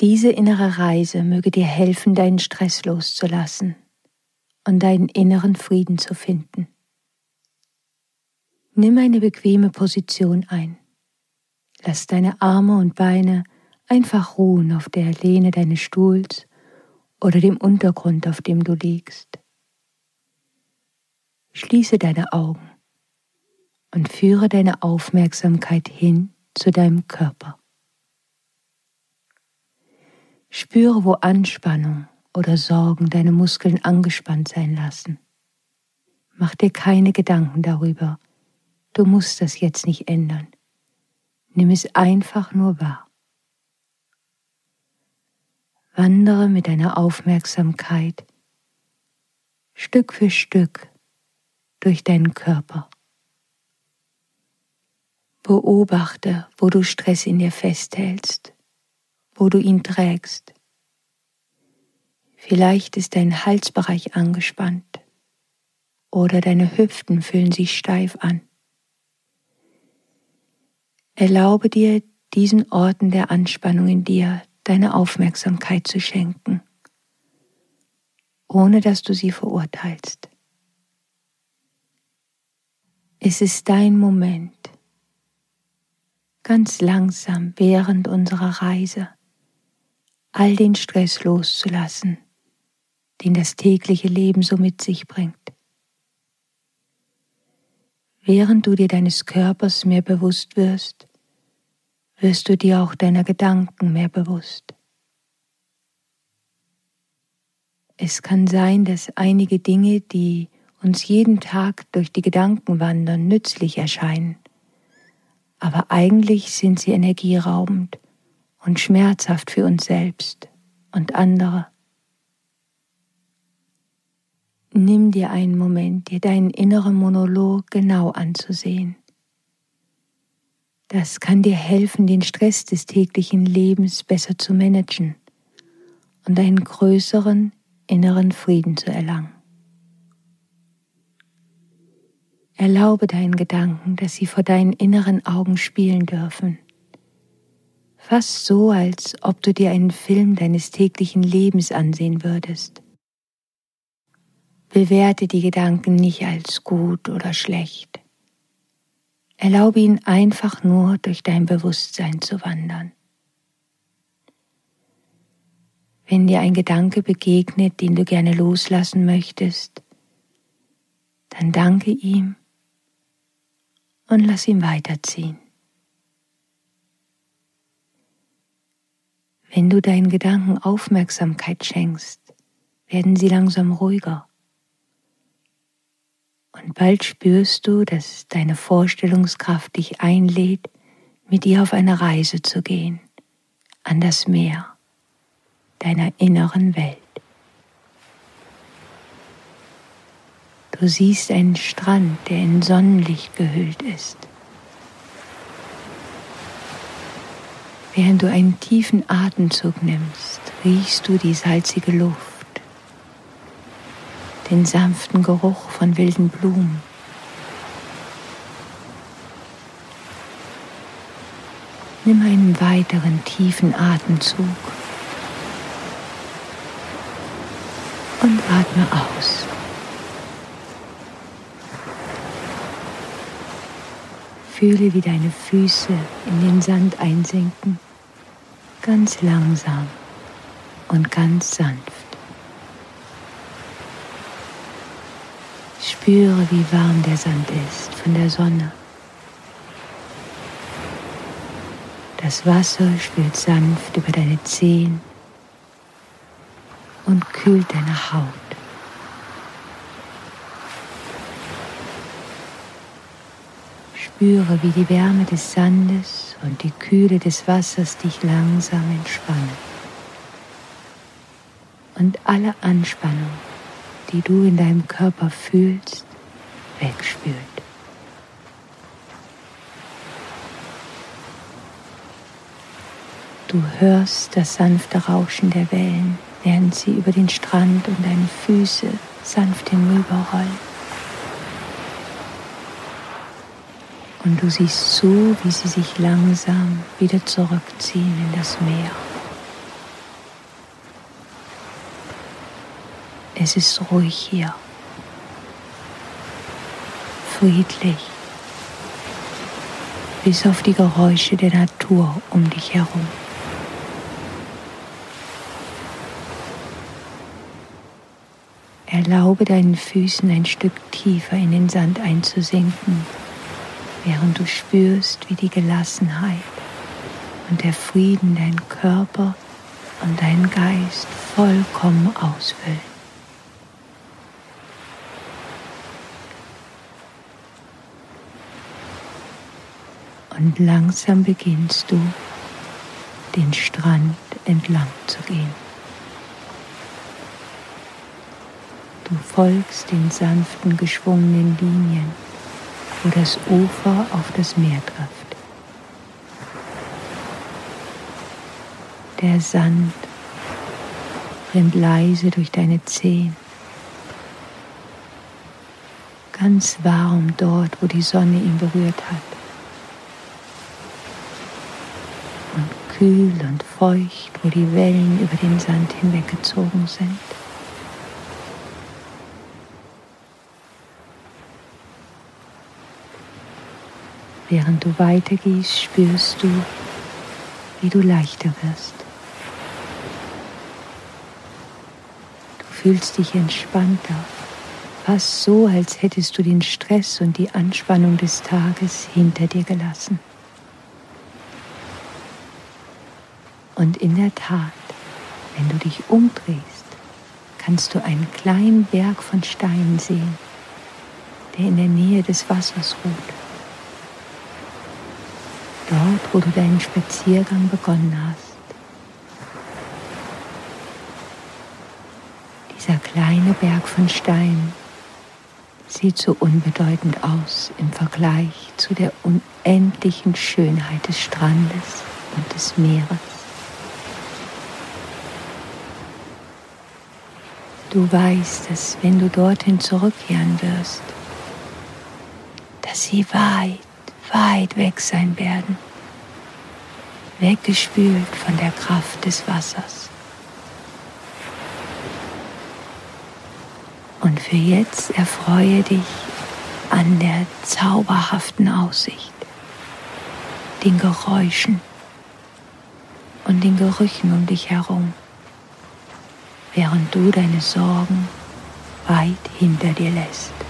Diese innere Reise möge dir helfen, deinen Stress loszulassen und deinen inneren Frieden zu finden. Nimm eine bequeme Position ein. Lass deine Arme und Beine einfach ruhen auf der Lehne deines Stuhls oder dem Untergrund, auf dem du liegst. Schließe deine Augen und führe deine Aufmerksamkeit hin zu deinem Körper. Spüre, wo Anspannung oder Sorgen deine Muskeln angespannt sein lassen. Mach dir keine Gedanken darüber. Du musst das jetzt nicht ändern. Nimm es einfach nur wahr. Wandere mit deiner Aufmerksamkeit Stück für Stück durch deinen Körper. Beobachte, wo du Stress in dir festhältst, wo du ihn trägst. Vielleicht ist dein Halsbereich angespannt oder deine Hüften fühlen sich steif an. Erlaube dir, diesen Orten der Anspannung in dir deine Aufmerksamkeit zu schenken, ohne dass du sie verurteilst. Es ist dein Moment, ganz langsam während unserer Reise all den Stress loszulassen, den das tägliche Leben so mit sich bringt. Während du dir deines Körpers mehr bewusst wirst, wirst du dir auch deiner Gedanken mehr bewusst. Es kann sein, dass einige Dinge, die uns jeden Tag durch die Gedanken wandern, nützlich erscheinen, aber eigentlich sind sie energieraubend und schmerzhaft für uns selbst und andere. Nimm dir einen Moment, dir deinen inneren Monolog genau anzusehen. Das kann dir helfen, den Stress des täglichen Lebens besser zu managen und einen größeren inneren Frieden zu erlangen. Erlaube deinen Gedanken, dass sie vor deinen inneren Augen spielen dürfen. Fast so, als ob du dir einen Film deines täglichen Lebens ansehen würdest. Bewerte die Gedanken nicht als gut oder schlecht. Erlaube ihnen einfach nur durch dein Bewusstsein zu wandern. Wenn dir ein Gedanke begegnet, den du gerne loslassen möchtest, dann danke ihm und lass ihn weiterziehen. Wenn du deinen Gedanken Aufmerksamkeit schenkst, werden sie langsam ruhiger. Und bald spürst du, dass deine Vorstellungskraft dich einlädt, mit ihr auf eine Reise zu gehen, an das Meer deiner inneren Welt. Du siehst einen Strand, der in Sonnenlicht gehüllt ist. Während du einen tiefen Atemzug nimmst, riechst du die salzige Luft den sanften Geruch von wilden Blumen. Nimm einen weiteren tiefen Atemzug und atme aus. Fühle, wie deine Füße in den Sand einsinken, ganz langsam und ganz sanft. Spüre, wie warm der Sand ist von der Sonne. Das Wasser spült sanft über deine Zehen und kühlt deine Haut. Spüre, wie die Wärme des Sandes und die Kühle des Wassers dich langsam entspannen und alle Anspannung die du in deinem Körper fühlst, wegspült. Du hörst das sanfte Rauschen der Wellen, während sie über den Strand und deine Füße sanft hinüberrollen. Und du siehst zu, wie sie sich langsam wieder zurückziehen in das Meer. Es ist ruhig hier, friedlich, bis auf die Geräusche der Natur um dich herum. Erlaube deinen Füßen ein Stück tiefer in den Sand einzusinken während du spürst, wie die Gelassenheit und der Frieden deinen Körper und deinen Geist vollkommen ausfüllen. Und langsam beginnst du, den Strand entlang zu gehen. Du folgst den sanften, geschwungenen Linien, wo das Ufer auf das Meer trifft. Der Sand rinnt leise durch deine Zehen. Ganz warm dort, wo die Sonne ihn berührt hat. Und kühl und feucht, wo die Wellen über den Sand hinweggezogen sind. Während du weitergehst, spürst du, wie du leichter wirst. Du fühlst dich entspannter, fast so, als hättest du den Stress und die Anspannung des Tages hinter dir gelassen. Und in der Tat, wenn du dich umdrehst, kannst du einen kleinen Berg von Steinen sehen, der in der Nähe des Wassers ruht dort, wo du deinen Spaziergang begonnen hast. Dieser kleine Berg von Stein sieht so unbedeutend aus im Vergleich zu der unendlichen Schönheit des Strandes und des Meeres. Du weißt, dass wenn du dorthin zurückkehren wirst, dass sie weit weit weg sein werden, weggespült von der Kraft des Wassers. Und für jetzt erfreue dich an der zauberhaften Aussicht, den Geräuschen und den Gerüchen um dich herum, während du deine Sorgen weit hinter dir lässt.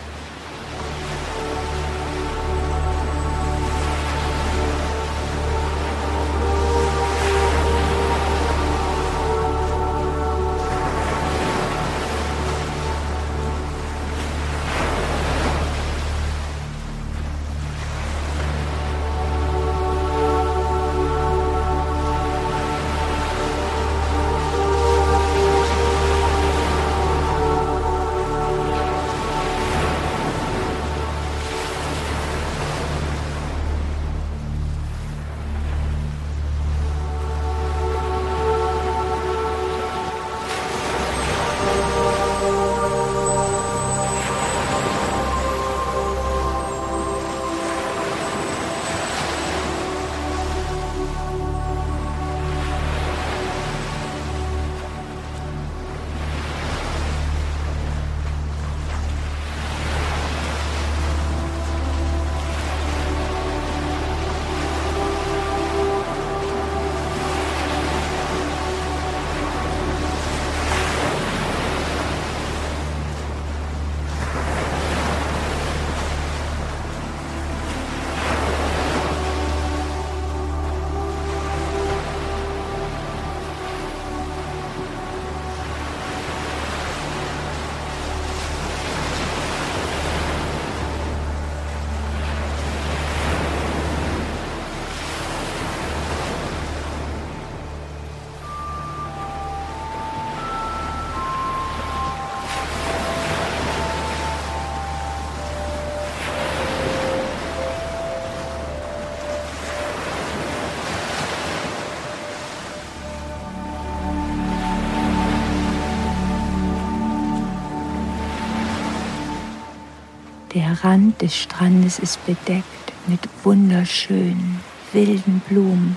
Der Rand des Strandes ist bedeckt mit wunderschönen, wilden Blumen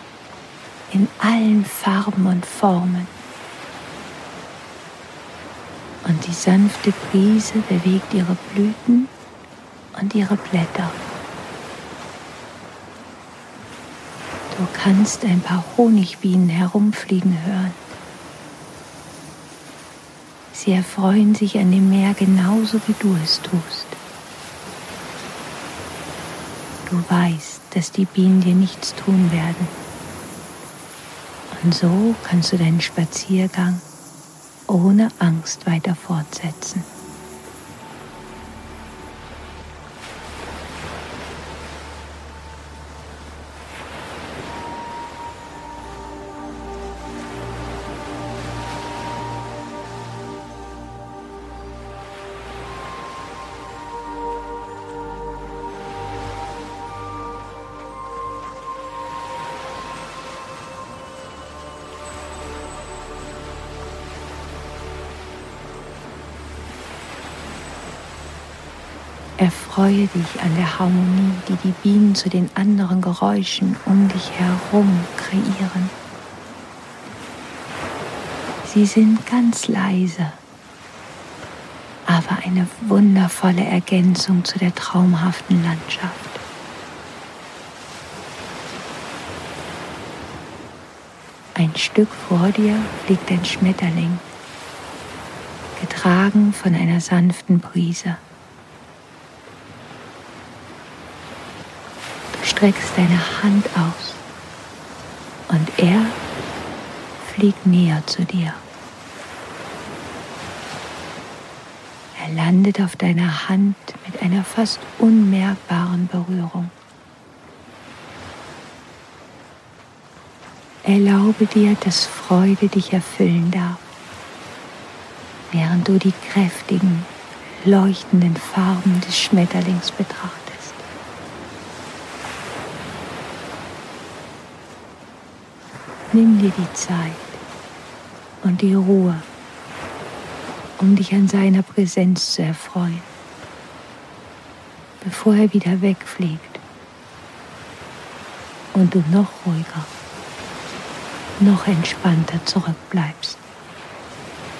in allen Farben und Formen. und die sanfte Brise bewegt ihre Blüten und ihre Blätter. Du kannst ein paar Honigbienen herumfliegen hören. Sie erfreuen sich an dem Meer genauso wie du es tust. Du weißt, dass die Bienen dir nichts tun werden. Und so kannst du deinen Spaziergang ohne Angst weiter fortsetzen. Erfreue dich an der Harmonie, die die Bienen zu den anderen Geräuschen um dich herum kreieren. Sie sind ganz leise, aber eine wundervolle Ergänzung zu der traumhaften Landschaft. Ein Stück vor dir fliegt ein Schmetterling, getragen von einer sanften Brise. Streckst deine Hand aus und er fliegt näher zu dir. Er landet auf deiner Hand mit einer fast unmerkbaren Berührung. Erlaube dir, dass Freude dich erfüllen darf, während du die kräftigen, leuchtenden Farben des Schmetterlings betrachtest. Nimm dir die Zeit und die Ruhe, um dich an seiner Präsenz zu erfreuen, bevor er wieder wegfliegt und du noch ruhiger, noch entspannter zurückbleibst,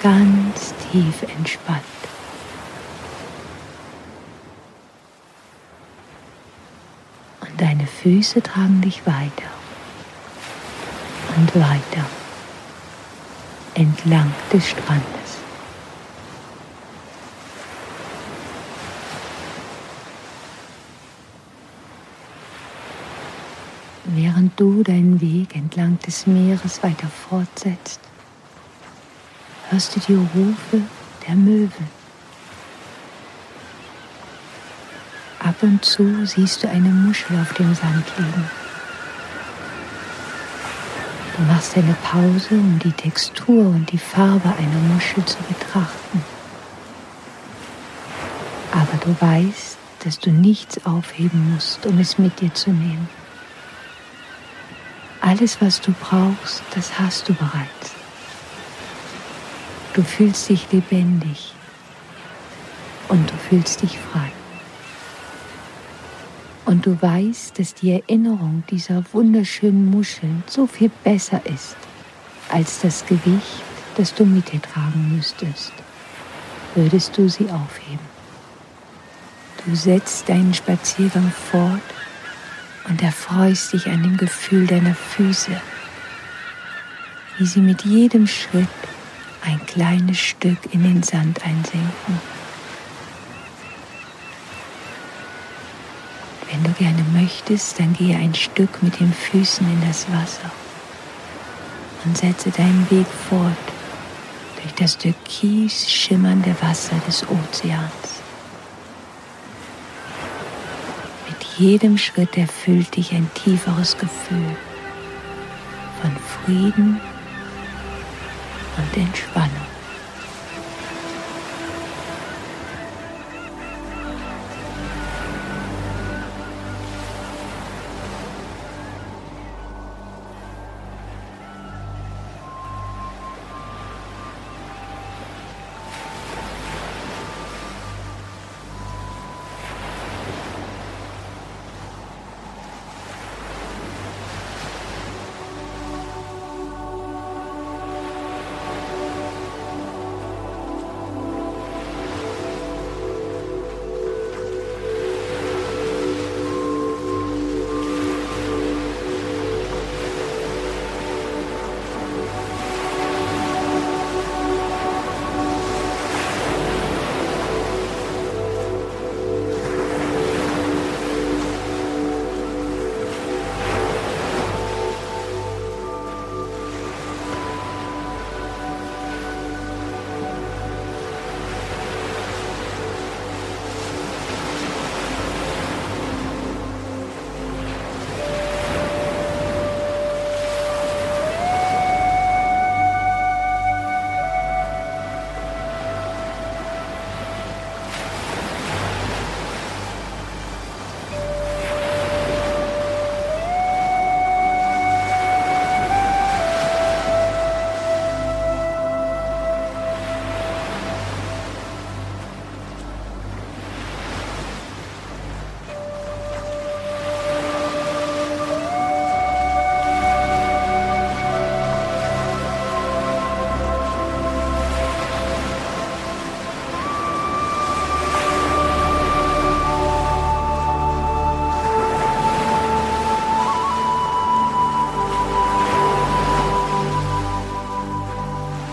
ganz tief entspannt. Und deine Füße tragen dich weiter und weiter entlang des Strandes. Während du deinen Weg entlang des Meeres weiter fortsetzt, hörst du die Rufe der Möwen. Ab und zu siehst du eine Muschel auf dem Sand liegen. Du machst eine Pause, um die Textur und die Farbe einer Muschel zu betrachten. Aber du weißt, dass du nichts aufheben musst, um es mit dir zu nehmen. Alles, was du brauchst, das hast du bereits. Du fühlst dich lebendig und du fühlst dich frei. Und du weißt, dass die Erinnerung dieser wunderschönen Muscheln so viel besser ist als das Gewicht, das du mit dir tragen müsstest, würdest du sie aufheben. Du setzt deinen Spaziergang fort und erfreust dich an dem Gefühl deiner Füße, wie sie mit jedem Schritt ein kleines Stück in den Sand einsenken. Wenn du gerne möchtest, dann gehe ein Stück mit den Füßen in das Wasser und setze deinen Weg fort durch das türkis schimmernde Wasser des Ozeans. Mit jedem Schritt erfüllt dich ein tieferes Gefühl von Frieden und Entspannung.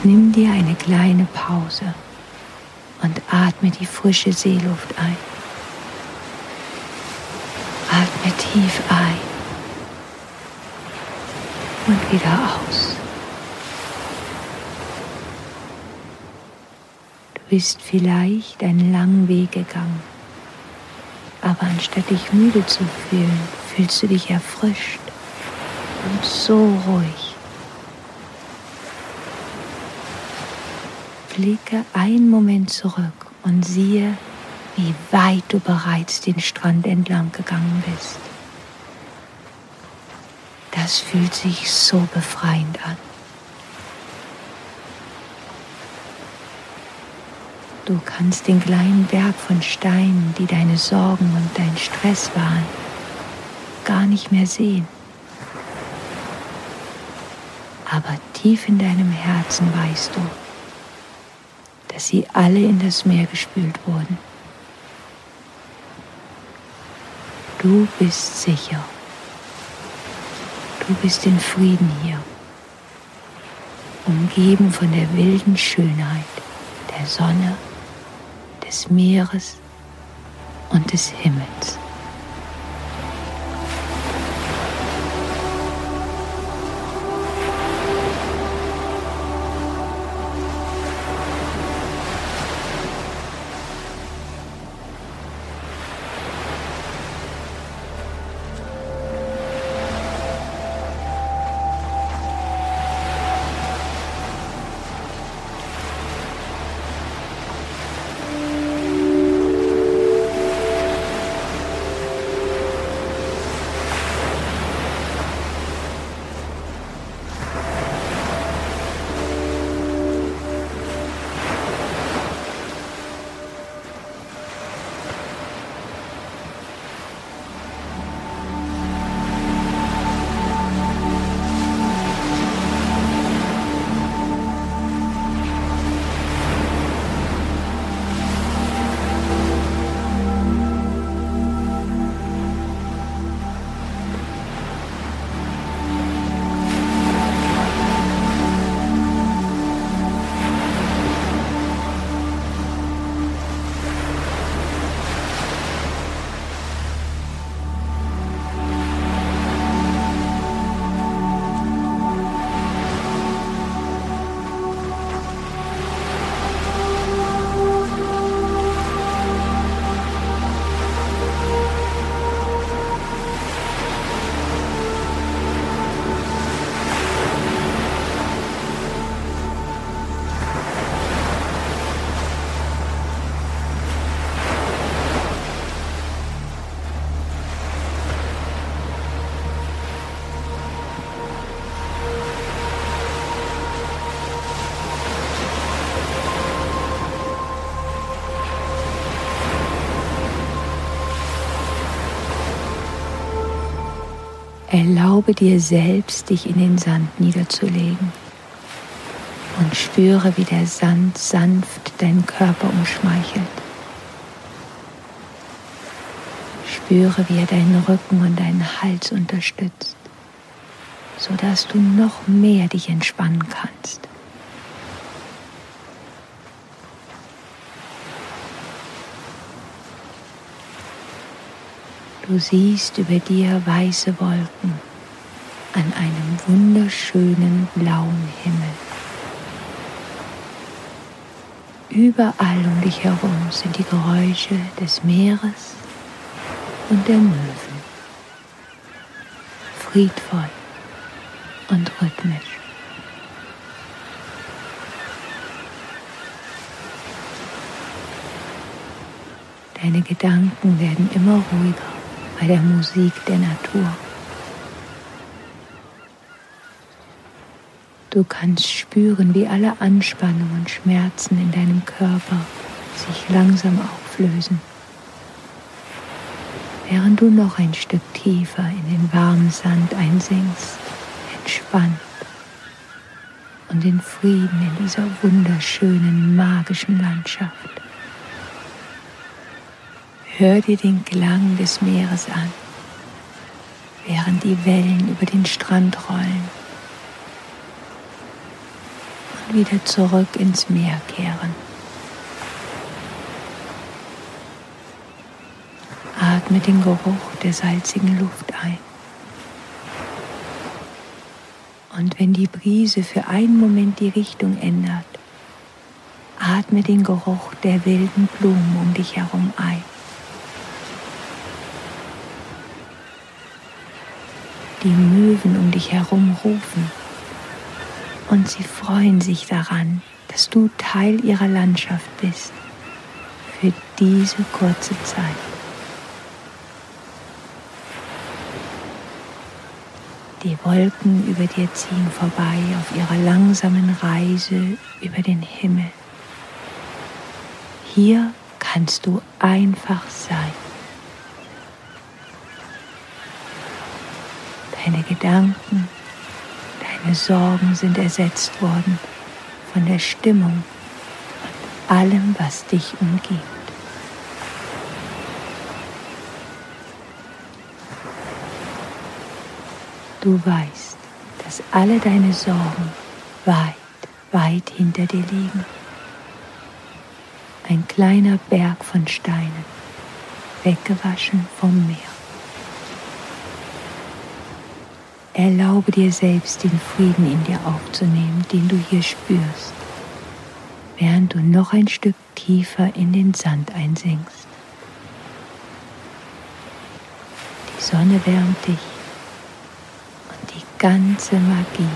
Nimm dir eine kleine Pause und atme die frische Seeluft ein. Atme tief ein und wieder aus. Du bist vielleicht einen langen Weg gegangen, aber anstatt dich müde zu fühlen, fühlst du dich erfrischt und so ruhig. Blicke einen Moment zurück und siehe, wie weit du bereits den Strand entlang gegangen bist. Das fühlt sich so befreiend an. Du kannst den kleinen Berg von Steinen, die deine Sorgen und dein Stress waren, gar nicht mehr sehen. Aber tief in deinem Herzen weißt du, dass sie alle in das Meer gespült wurden. Du bist sicher. Du bist in Frieden hier, umgeben von der wilden Schönheit der Sonne, des Meeres und des Himmels. Erlaube dir selbst, dich in den Sand niederzulegen und spüre, wie der Sand sanft deinen Körper umschmeichelt. Spüre, wie er deinen Rücken und deinen Hals unterstützt, sodass du noch mehr dich entspannen kannst. Du siehst über dir weiße Wolken an einem wunderschönen blauen Himmel. Überall um dich herum sind die Geräusche des Meeres und der Möwen. Friedvoll und rhythmisch. Deine Gedanken werden immer ruhiger bei der Musik der Natur. Du kannst spüren, wie alle Anspannung und Schmerzen in deinem Körper sich langsam auflösen, während du noch ein Stück tiefer in den warmen Sand einsinkst, entspannt und in Frieden in dieser wunderschönen, magischen Landschaft. Hör dir den Klang des Meeres an, während die Wellen über den Strand rollen. wieder zurück ins Meer kehren. Atme den Geruch der salzigen Luft ein. Und wenn die Brise für einen Moment die Richtung ändert, atme den Geruch der wilden Blumen um dich herum ein. Die Möwen um dich herum rufen und sie freuen sich daran, dass du Teil ihrer Landschaft bist für diese kurze Zeit. Die Wolken über dir ziehen vorbei auf ihrer langsamen Reise über den Himmel. Hier kannst du einfach sein. Deine Gedanken, deine Sorgen sind ersetzt worden von der Stimmung und allem, was dich umgibt. Du weißt, dass alle deine Sorgen weit, weit hinter dir liegen ein kleiner Berg von Steinen, weggewaschen vom Meer. Erlaube dir selbst den Frieden in dir aufzunehmen, den du hier spürst, während du noch ein Stück tiefer in den Sand einsinkst. Die Sonne wärmt dich und die ganze Magie,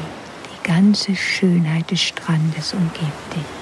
die ganze Schönheit des Strandes umgibt dich.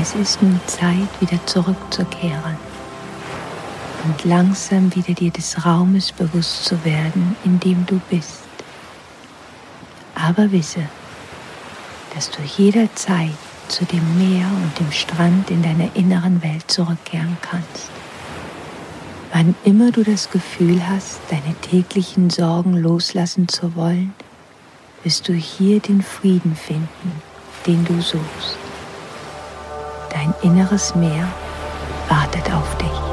Es ist nun Zeit, wieder zurückzukehren und langsam wieder dir des Raumes bewusst zu werden, in dem du bist. Aber wisse, dass du jederzeit zu dem Meer und dem Strand in deiner inneren Welt zurückkehren kannst. Wann immer du das Gefühl hast, deine täglichen Sorgen loslassen zu wollen, wirst du hier den Frieden finden, den du suchst. Dein inneres Meer wartet auf dich.